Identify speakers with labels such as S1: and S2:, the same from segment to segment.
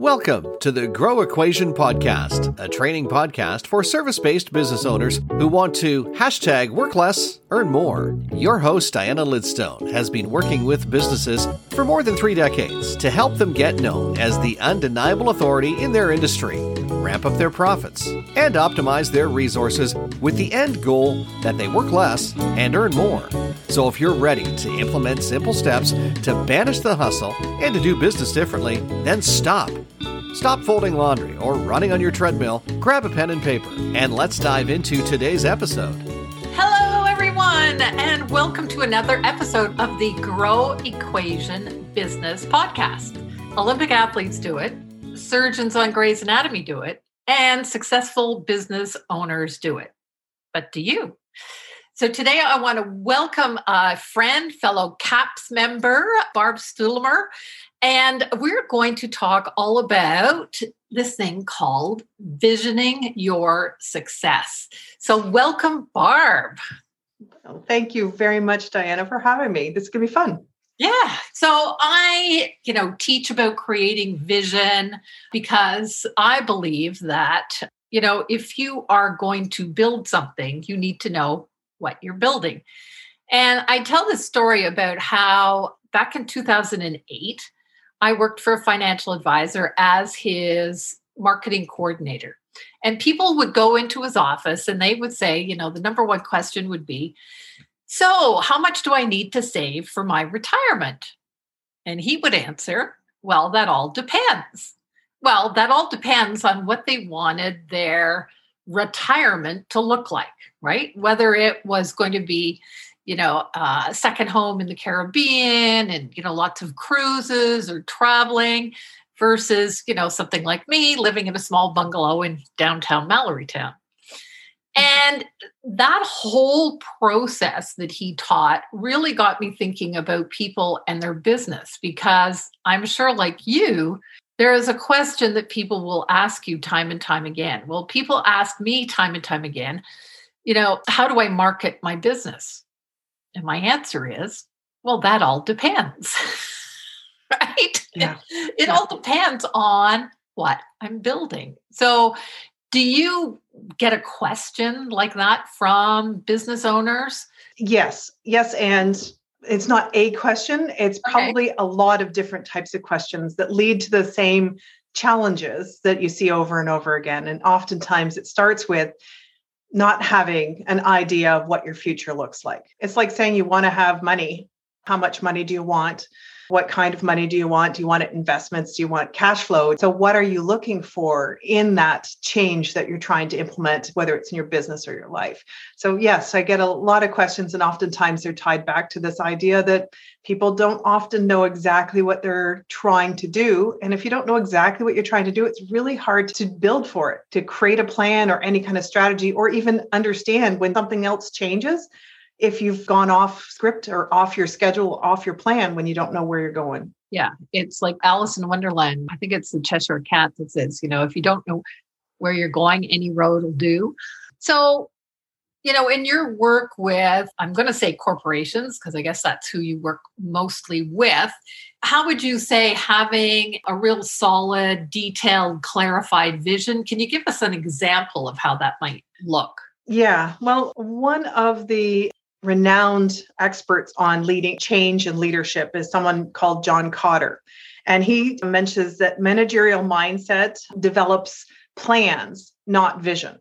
S1: Welcome to the Grow Equation Podcast, a training podcast for service based business owners who want to hashtag work less, earn more. Your host, Diana Lidstone, has been working with businesses for more than three decades to help them get known as the undeniable authority in their industry, ramp up their profits, and optimize their resources with the end goal that they work less and earn more. So if you're ready to implement simple steps to banish the hustle and to do business differently, then stop Stop folding laundry or running on your treadmill, grab a pen and paper, and let's dive into today's episode.
S2: Hello, everyone, and welcome to another episode of the Grow Equation Business Podcast. Olympic athletes do it, surgeons on Grey's Anatomy do it, and successful business owners do it. But do you? So today I want to welcome a friend, fellow CAPS member, Barb Stuhlemmer, and we're going to talk all about this thing called visioning your success. So, welcome, Barb.
S3: Well, thank you very much, Diana, for having me. This is going to be fun.
S2: Yeah. So I, you know, teach about creating vision because I believe that, you know, if you are going to build something, you need to know what you're building. And I tell this story about how back in 2008, I worked for a financial advisor as his marketing coordinator. And people would go into his office and they would say, you know, the number one question would be, So, how much do I need to save for my retirement? And he would answer, Well, that all depends. Well, that all depends on what they wanted their retirement to look like, right? Whether it was going to be you know, uh, a second home in the Caribbean and, you know, lots of cruises or traveling versus, you know, something like me living in a small bungalow in downtown Mallorytown. And that whole process that he taught really got me thinking about people and their business because I'm sure, like you, there is a question that people will ask you time and time again. Well, people ask me time and time again, you know, how do I market my business? And my answer is, well, that all depends. right? Yeah. It, it yeah. all depends on what I'm building. So, do you get a question like that from business owners?
S3: Yes. Yes. And it's not a question, it's probably okay. a lot of different types of questions that lead to the same challenges that you see over and over again. And oftentimes it starts with not having an idea of what your future looks like. It's like saying you want to have money. How much money do you want? What kind of money do you want? Do you want investments? Do you want cash flow? So, what are you looking for in that change that you're trying to implement, whether it's in your business or your life? So, yes, I get a lot of questions, and oftentimes they're tied back to this idea that people don't often know exactly what they're trying to do. And if you don't know exactly what you're trying to do, it's really hard to build for it, to create a plan or any kind of strategy, or even understand when something else changes if you've gone off script or off your schedule, off your plan when you don't know where you're going.
S2: Yeah, it's like Alice in Wonderland. I think it's the Cheshire Cat that says, you know, if you don't know where you're going, any road will do. So, you know, in your work with, I'm going to say corporations, because I guess that's who you work mostly with. How would you say having a real solid, detailed, clarified vision? Can you give us an example of how that might look?
S3: Yeah, well, one of the renowned experts on leading change and leadership is someone called John Kotter. And he mentions that managerial mindset develops plans, not vision.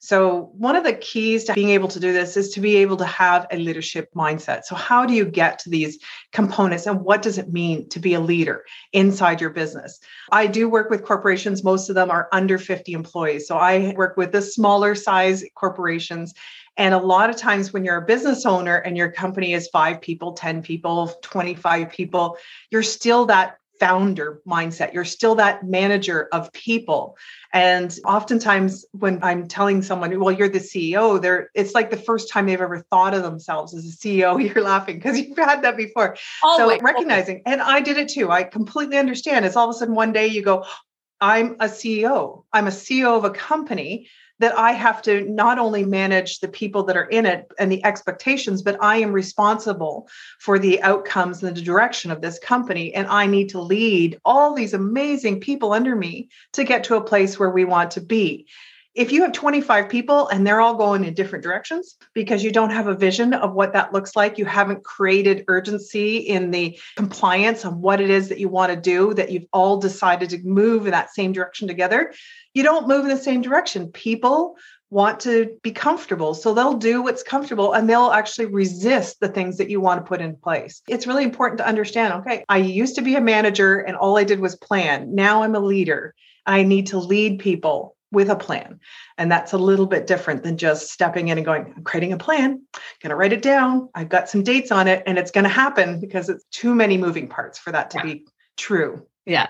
S3: So, one of the keys to being able to do this is to be able to have a leadership mindset. So, how do you get to these components and what does it mean to be a leader inside your business? I do work with corporations, most of them are under 50 employees. So, I work with the smaller size corporations and a lot of times, when you're a business owner and your company is five people, 10 people, 25 people, you're still that founder mindset. You're still that manager of people. And oftentimes when I'm telling someone, well, you're the CEO, they're it's like the first time they've ever thought of themselves as a CEO. You're laughing because you've had that before. Always. So recognizing, and I did it too. I completely understand. It's all of a sudden one day you go, I'm a CEO. I'm a CEO of a company that I have to not only manage the people that are in it and the expectations, but I am responsible for the outcomes and the direction of this company. And I need to lead all these amazing people under me to get to a place where we want to be if you have 25 people and they're all going in different directions because you don't have a vision of what that looks like, you haven't created urgency in the compliance of what it is that you want to do, that you've all decided to move in that same direction together, you don't move in the same direction. People want to be comfortable. So they'll do what's comfortable and they'll actually resist the things that you want to put in place. It's really important to understand okay, I used to be a manager and all I did was plan. Now I'm a leader. I need to lead people with a plan. And that's a little bit different than just stepping in and going, I'm creating a plan, going to write it down. I've got some dates on it and it's going to happen because it's too many moving parts for that to yeah. be true.
S2: Yeah.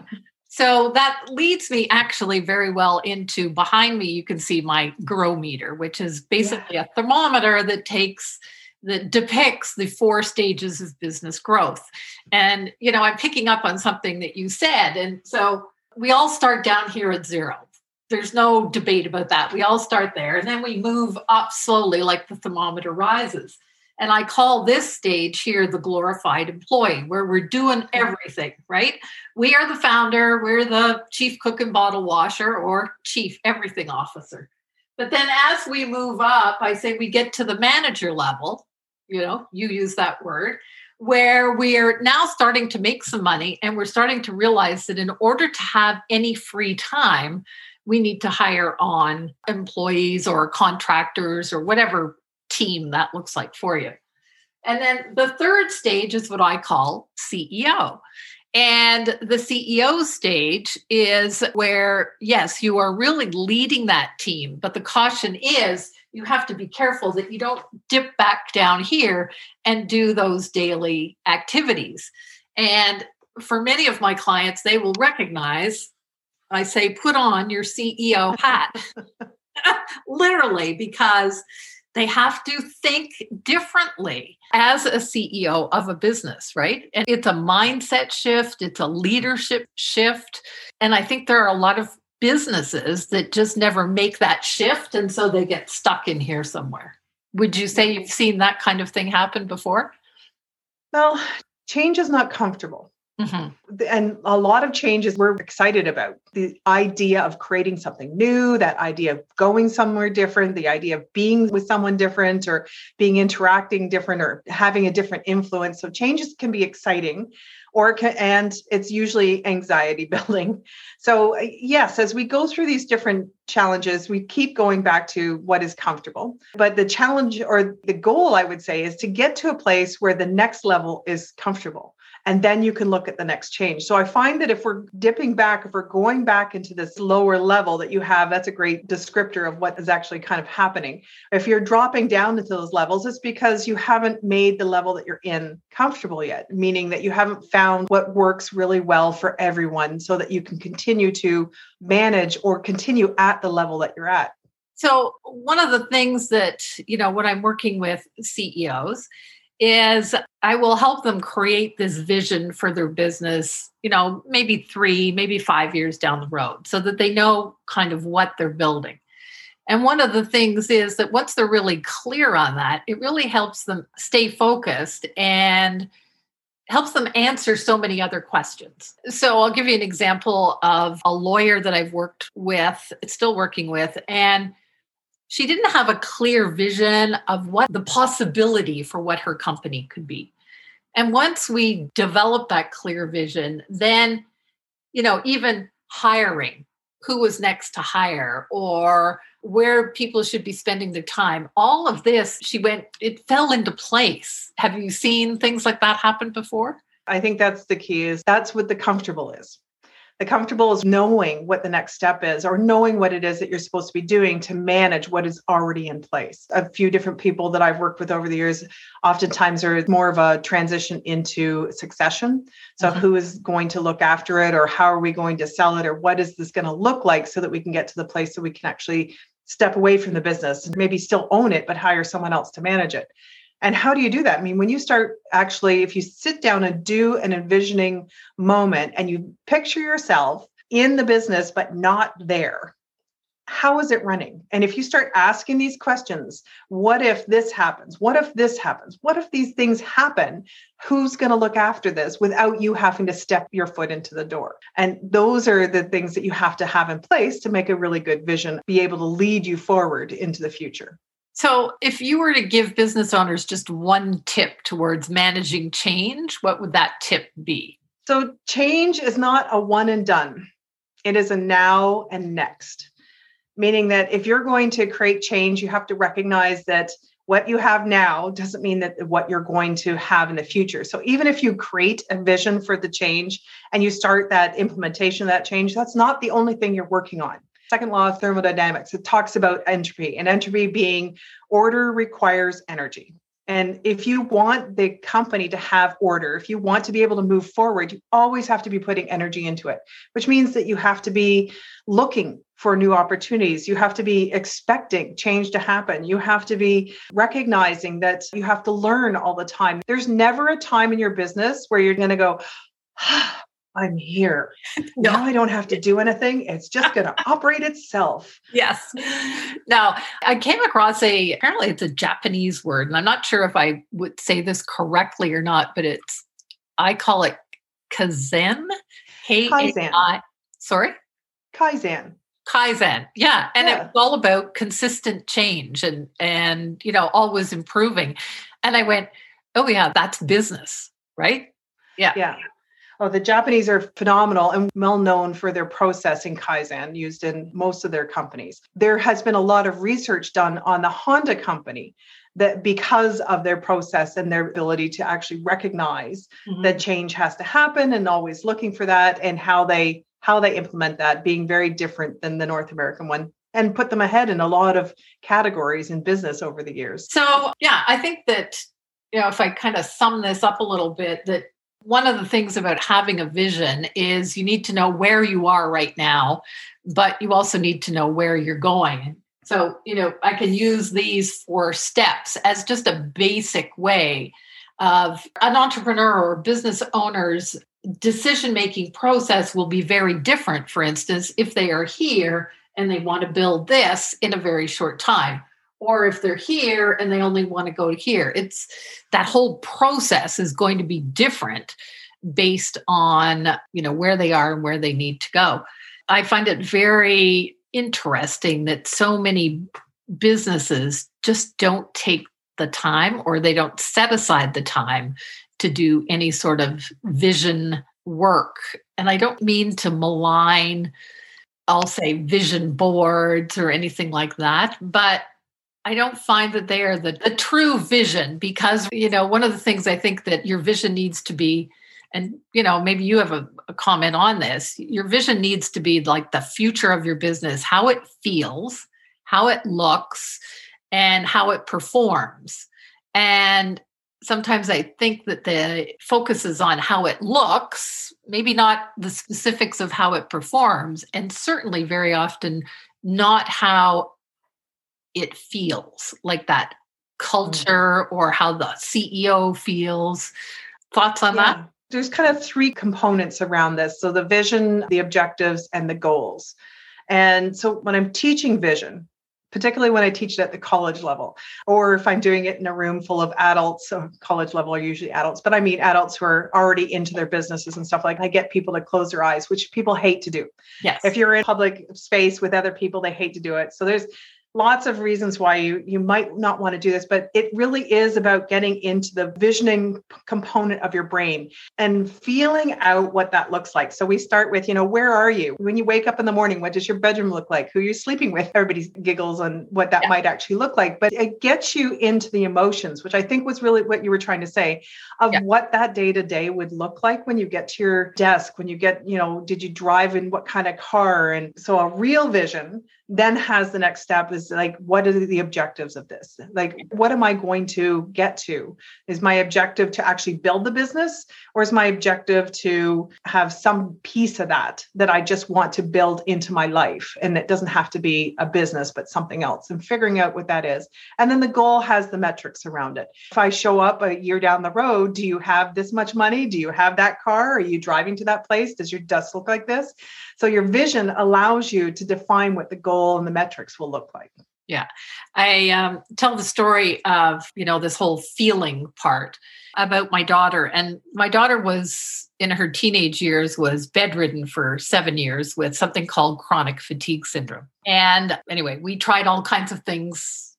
S2: So that leads me actually very well into behind me, you can see my grow meter, which is basically yeah. a thermometer that takes that depicts the four stages of business growth. And, you know, I'm picking up on something that you said. And so we all start down here at zero there's no debate about that. We all start there and then we move up slowly like the thermometer rises. And I call this stage here the glorified employee, where we're doing everything, right? We are the founder, we're the chief cook and bottle washer or chief everything officer. But then as we move up, I say we get to the manager level, you know, you use that word, where we are now starting to make some money and we're starting to realize that in order to have any free time, we need to hire on employees or contractors or whatever team that looks like for you. And then the third stage is what I call CEO. And the CEO stage is where, yes, you are really leading that team, but the caution is you have to be careful that you don't dip back down here and do those daily activities. And for many of my clients, they will recognize I say, put on your CEO hat, literally, because they have to think differently as a CEO of a business, right? And it's a mindset shift, it's a leadership shift. And I think there are a lot of businesses that just never make that shift. And so they get stuck in here somewhere. Would you say you've seen that kind of thing happen before?
S3: Well, change is not comfortable. Mm-hmm. And a lot of changes we're excited about. The idea of creating something new, that idea of going somewhere different, the idea of being with someone different or being interacting different or having a different influence. So changes can be exciting or can, and it's usually anxiety building. So yes, as we go through these different challenges, we keep going back to what is comfortable. But the challenge or the goal I would say is to get to a place where the next level is comfortable and then you can look at the next change. So I find that if we're dipping back, if we're going back into this lower level that you have, that's a great descriptor of what is actually kind of happening. If you're dropping down into those levels, it's because you haven't made the level that you're in comfortable yet, meaning that you haven't found what works really well for everyone so that you can continue to manage or continue at the level that you're at.
S2: So, one of the things that, you know, when I'm working with CEOs, is I will help them create this vision for their business, you know, maybe three, maybe five years down the road so that they know kind of what they're building. And one of the things is that once they're really clear on that, it really helps them stay focused and helps them answer so many other questions. So I'll give you an example of a lawyer that I've worked with, still working with, and she didn't have a clear vision of what the possibility for what her company could be. And once we developed that clear vision, then, you know, even hiring, who was next to hire or where people should be spending their time, all of this, she went, it fell into place. Have you seen things like that happen before?
S3: I think that's the key is that's what the comfortable is. The comfortable is knowing what the next step is or knowing what it is that you're supposed to be doing to manage what is already in place. A few different people that I've worked with over the years oftentimes are more of a transition into succession. So, mm-hmm. who is going to look after it or how are we going to sell it or what is this going to look like so that we can get to the place so we can actually step away from the business and maybe still own it, but hire someone else to manage it. And how do you do that? I mean, when you start actually, if you sit down and do an envisioning moment and you picture yourself in the business, but not there, how is it running? And if you start asking these questions, what if this happens? What if this happens? What if these things happen? Who's going to look after this without you having to step your foot into the door? And those are the things that you have to have in place to make a really good vision, be able to lead you forward into the future.
S2: So, if you were to give business owners just one tip towards managing change, what would that tip be?
S3: So, change is not a one and done, it is a now and next meaning that if you're going to create change, you have to recognize that what you have now doesn't mean that what you're going to have in the future. So even if you create a vision for the change and you start that implementation of that change, that's not the only thing you're working on. Second law of thermodynamics, it talks about entropy, and entropy being order requires energy. And if you want the company to have order, if you want to be able to move forward, you always have to be putting energy into it, which means that you have to be looking for new opportunities. You have to be expecting change to happen. You have to be recognizing that you have to learn all the time. There's never a time in your business where you're going to go, ah, I'm here. No. Now I don't have to do anything. It's just going to operate itself.
S2: Yes. Now, I came across a, apparently it's a Japanese word, and I'm not sure if I would say this correctly or not, but it's, I call it Kaizen.
S3: K-A-I,
S2: sorry?
S3: Kaizen.
S2: Kaizen. Yeah. And yeah. it's all about consistent change and, and, you know, always improving. And I went, oh, yeah, that's business, right?
S3: Yeah. Yeah. Oh, the Japanese are phenomenal and well known for their process in Kaizen used in most of their companies. There has been a lot of research done on the Honda company that because of their process and their ability to actually recognize mm-hmm. that change has to happen and always looking for that and how they how they implement that being very different than the North American one and put them ahead in a lot of categories in business over the years.
S2: So, yeah, I think that you know if I kind of sum this up a little bit that one of the things about having a vision is you need to know where you are right now, but you also need to know where you're going. So, you know, I can use these four steps as just a basic way of an entrepreneur or business owner's decision making process will be very different, for instance, if they are here and they want to build this in a very short time or if they're here and they only want to go to here. It's that whole process is going to be different based on you know where they are and where they need to go. I find it very interesting that so many businesses just don't take the time or they don't set aside the time to do any sort of vision work. And i don't mean to malign i'll say vision boards or anything like that but I don't find that they are the, the true vision because, you know, one of the things I think that your vision needs to be, and, you know, maybe you have a, a comment on this, your vision needs to be like the future of your business, how it feels, how it looks, and how it performs. And sometimes I think that the focus is on how it looks, maybe not the specifics of how it performs, and certainly very often not how it feels like that mm-hmm. culture mm-hmm. or how the CEO feels. Thoughts on yeah. that?
S3: There's kind of three components around this. So the vision, the objectives, and the goals. And so when I'm teaching vision, particularly when I teach it at the college level, or if I'm doing it in a room full of adults, so college level are usually adults, but I mean adults who are already into their businesses and stuff like I get people to close their eyes, which people hate to do.
S2: Yes.
S3: If you're in public space with other people, they hate to do it. So there's lots of reasons why you you might not want to do this but it really is about getting into the visioning component of your brain and feeling out what that looks like. So we start with you know where are you? When you wake up in the morning what does your bedroom look like? Who are you sleeping with? Everybody giggles on what that yeah. might actually look like but it gets you into the emotions which i think was really what you were trying to say of yeah. what that day to day would look like when you get to your desk when you get you know did you drive in what kind of car? And so a real vision then has the next step is like, what are the objectives of this? Like, what am I going to get to? Is my objective to actually build the business, or is my objective to have some piece of that that I just want to build into my life? And it doesn't have to be a business, but something else, and figuring out what that is. And then the goal has the metrics around it. If I show up a year down the road, do you have this much money? Do you have that car? Are you driving to that place? Does your desk look like this? So your vision allows you to define what the goal and the metrics will look like.
S2: Yeah. I um, tell the story of, you know, this whole feeling part about my daughter. And my daughter was in her teenage years was bedridden for seven years with something called chronic fatigue syndrome. And anyway, we tried all kinds of things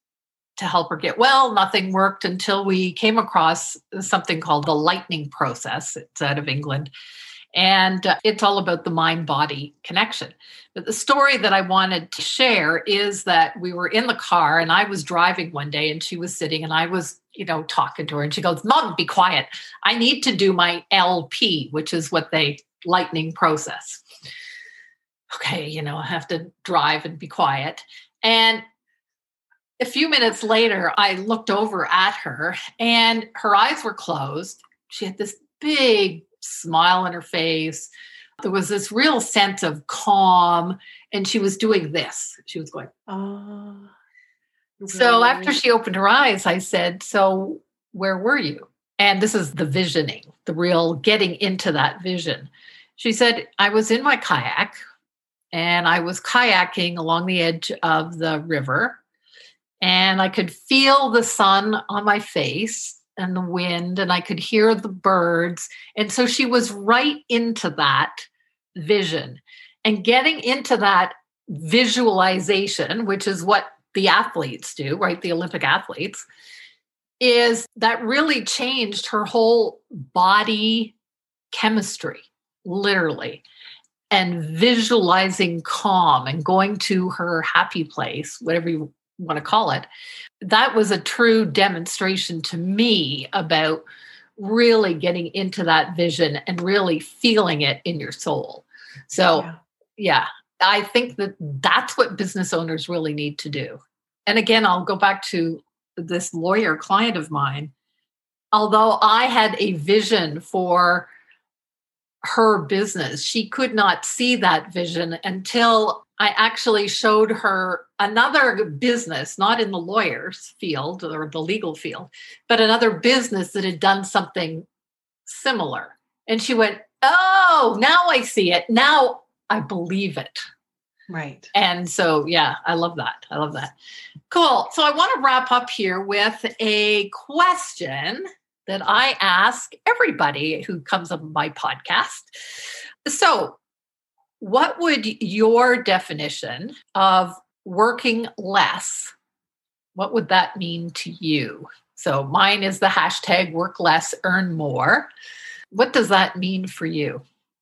S2: to help her get well. Nothing worked until we came across something called the lightning process. It's out of England. And uh, it's all about the mind body connection. But the story that I wanted to share is that we were in the car and I was driving one day and she was sitting and I was, you know, talking to her and she goes, Mom, be quiet. I need to do my LP, which is what they lightning process. Okay, you know, I have to drive and be quiet. And a few minutes later, I looked over at her and her eyes were closed. She had this big smile on her face. There was this real sense of calm, and she was doing this. She was going, oh. So after she opened her eyes, I said, So where were you? And this is the visioning, the real getting into that vision. She said, I was in my kayak and I was kayaking along the edge of the river and I could feel the sun on my face and the wind and I could hear the birds. And so she was right into that vision and getting into that visualization, which is what the athletes do, right? The Olympic athletes, is that really changed her whole body chemistry, literally. And visualizing calm and going to her happy place, whatever you want to call it, that was a true demonstration to me about really getting into that vision and really feeling it in your soul. So, yeah. yeah, I think that that's what business owners really need to do. And again, I'll go back to this lawyer client of mine. Although I had a vision for her business, she could not see that vision until I actually showed her another business, not in the lawyer's field or the legal field, but another business that had done something similar. And she went, Oh, now I see it. Now I believe it.
S3: Right.
S2: And so, yeah, I love that. I love that. Cool. So, I want to wrap up here with a question that I ask everybody who comes on my podcast. So, what would your definition of working less, what would that mean to you? So mine is the hashtag work less, earn more. What does that mean for you?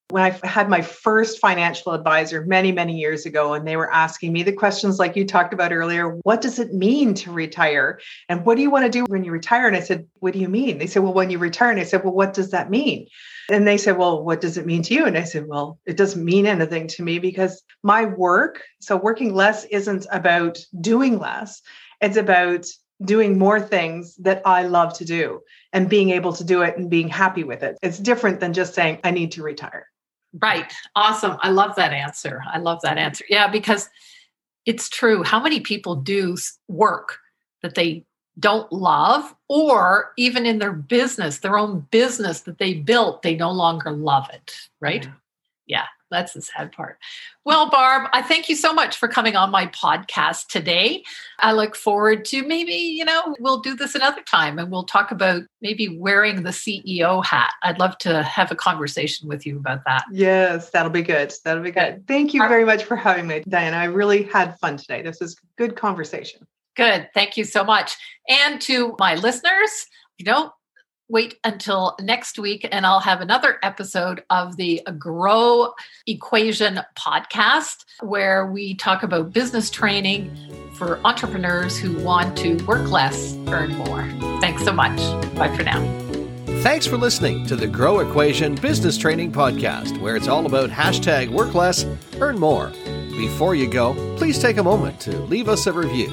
S3: When I had my first financial advisor many, many years ago, and they were asking me the questions like you talked about earlier what does it mean to retire? And what do you want to do when you retire? And I said, What do you mean? They said, Well, when you retire. And I said, Well, what does that mean? And they said, Well, what does it mean to you? And I said, Well, it doesn't mean anything to me because my work, so working less isn't about doing less, it's about doing more things that I love to do and being able to do it and being happy with it. It's different than just saying, I need to retire.
S2: Right. Awesome. I love that answer. I love that answer. Yeah, because it's true. How many people do work that they don't love, or even in their business, their own business that they built, they no longer love it, right? Yeah. yeah. That's the sad part. Well, Barb, I thank you so much for coming on my podcast today. I look forward to maybe, you know, we'll do this another time and we'll talk about maybe wearing the CEO hat. I'd love to have a conversation with you about that.
S3: Yes, that'll be good. That'll be good. good. Thank you very much for having me, Diana. I really had fun today. This was good conversation.
S2: Good. Thank you so much. And to my listeners, you know, wait until next week and I'll have another episode of the Grow Equation podcast where we talk about business training for entrepreneurs who want to work less, earn more. Thanks so much. Bye for now.
S1: Thanks for listening to the Grow Equation Business Training Podcast, where it's all about hashtag work less, earn more. before you go, please take a moment to leave us a review.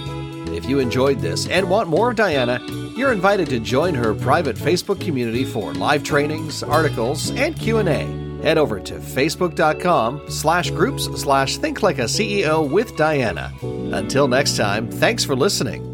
S1: If you enjoyed this and want more of Diana, you're invited to join her private Facebook community for live trainings, articles, and Q&A. Head over to facebook.com slash groups slash think like a CEO with Diana. Until next time, thanks for listening